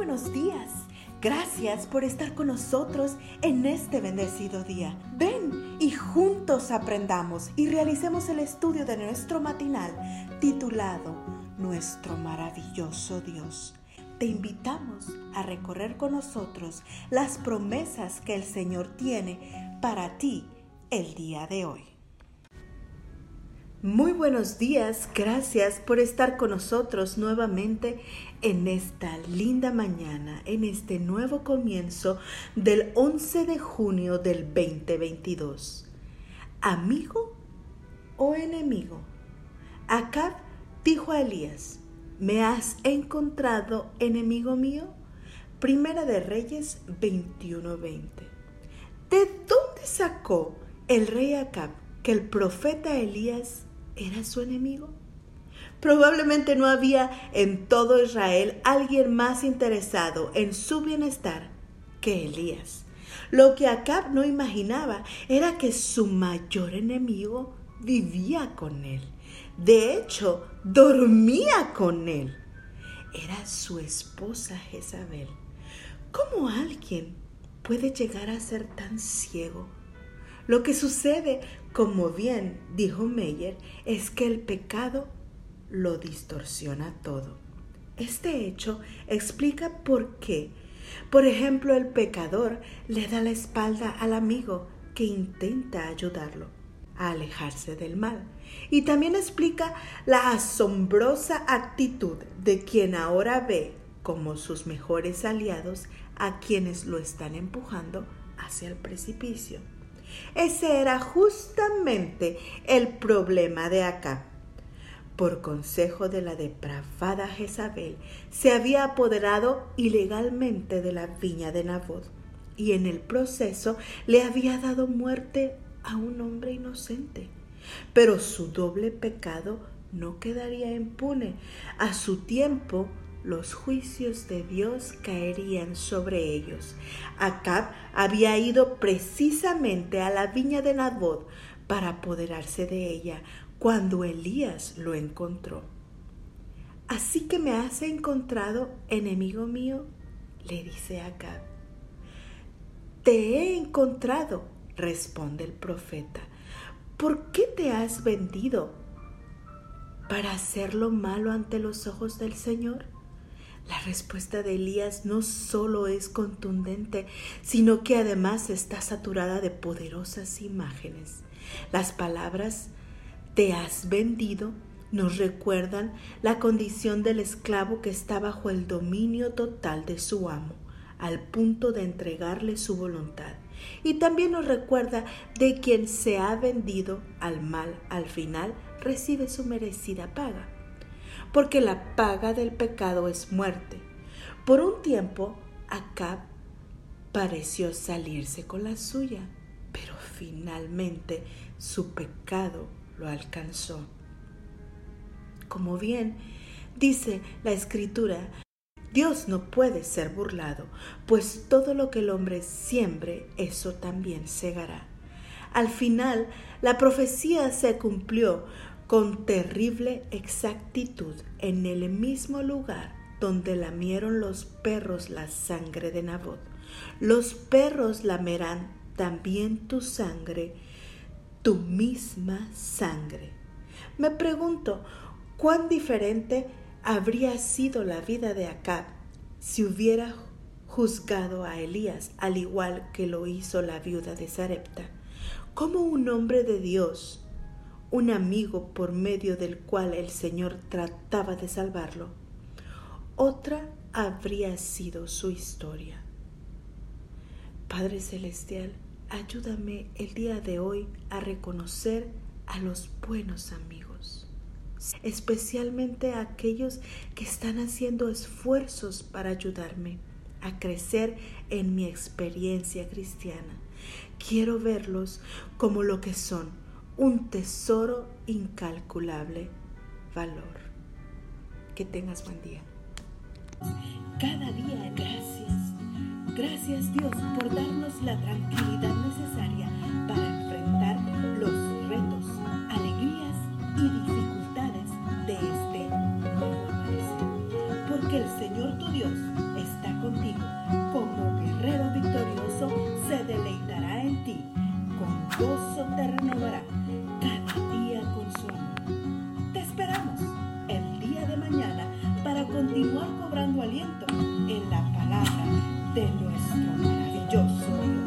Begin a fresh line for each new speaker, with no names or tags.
buenos días. Gracias por estar con nosotros en este bendecido día. Ven y juntos aprendamos y realicemos el estudio de nuestro matinal titulado Nuestro maravilloso Dios. Te invitamos a recorrer con nosotros las promesas que el Señor tiene para ti el día de hoy. Muy buenos días, gracias por estar con nosotros nuevamente en esta linda mañana, en este nuevo comienzo del 11 de junio del 2022. ¿Amigo o enemigo? Acab dijo a Elías, ¿me has encontrado enemigo mío? Primera de Reyes 21:20. ¿De dónde sacó el rey Acab que el profeta Elías era su enemigo? Probablemente no había en todo Israel alguien más interesado en su bienestar que Elías. Lo que Acab no imaginaba era que su mayor enemigo vivía con él. De hecho, dormía con él. Era su esposa Jezabel. ¿Cómo alguien puede llegar a ser tan ciego? Lo que sucede, como bien dijo Meyer, es que el pecado lo distorsiona todo. Este hecho explica por qué, por ejemplo, el pecador le da la espalda al amigo que intenta ayudarlo a alejarse del mal. Y también explica la asombrosa actitud de quien ahora ve como sus mejores aliados a quienes lo están empujando hacia el precipicio. Ese era justamente el problema de acá. Por consejo de la depravada Jezabel, se había apoderado ilegalmente de la viña de Nabot y en el proceso le había dado muerte a un hombre inocente. Pero su doble pecado no quedaría impune. A su tiempo, los juicios de Dios caerían sobre ellos. Acab había ido precisamente a la viña de Nabot para apoderarse de ella cuando Elías lo encontró. Así que me has encontrado, enemigo mío, le dice Acab. Te he encontrado, responde el profeta. ¿Por qué te has vendido? ¿Para hacer lo malo ante los ojos del Señor? La respuesta de Elías no solo es contundente, sino que además está saturada de poderosas imágenes. Las palabras te has vendido nos recuerdan la condición del esclavo que está bajo el dominio total de su amo, al punto de entregarle su voluntad. Y también nos recuerda de quien se ha vendido al mal al final recibe su merecida paga porque la paga del pecado es muerte. Por un tiempo, Acab pareció salirse con la suya, pero finalmente su pecado lo alcanzó. Como bien dice la escritura, Dios no puede ser burlado, pues todo lo que el hombre siembre, eso también segará. Al final, la profecía se cumplió con terrible exactitud en el mismo lugar donde lamieron los perros la sangre de Nabot. Los perros lamerán también tu sangre, tu misma sangre. Me pregunto, ¿cuán diferente habría sido la vida de Acab si hubiera juzgado a Elías al igual que lo hizo la viuda de Sarepta? ¿Cómo un hombre de Dios un amigo por medio del cual el Señor trataba de salvarlo. Otra habría sido su historia. Padre Celestial, ayúdame el día de hoy a reconocer a los buenos amigos, especialmente a aquellos que están haciendo esfuerzos para ayudarme a crecer en mi experiencia cristiana. Quiero verlos como lo que son, un tesoro incalculable valor. Que tengas buen día. Cada día gracias. Gracias Dios por darnos la tranquilidad necesaria continuar cobrando aliento en la palabra de nuestro maravilloso.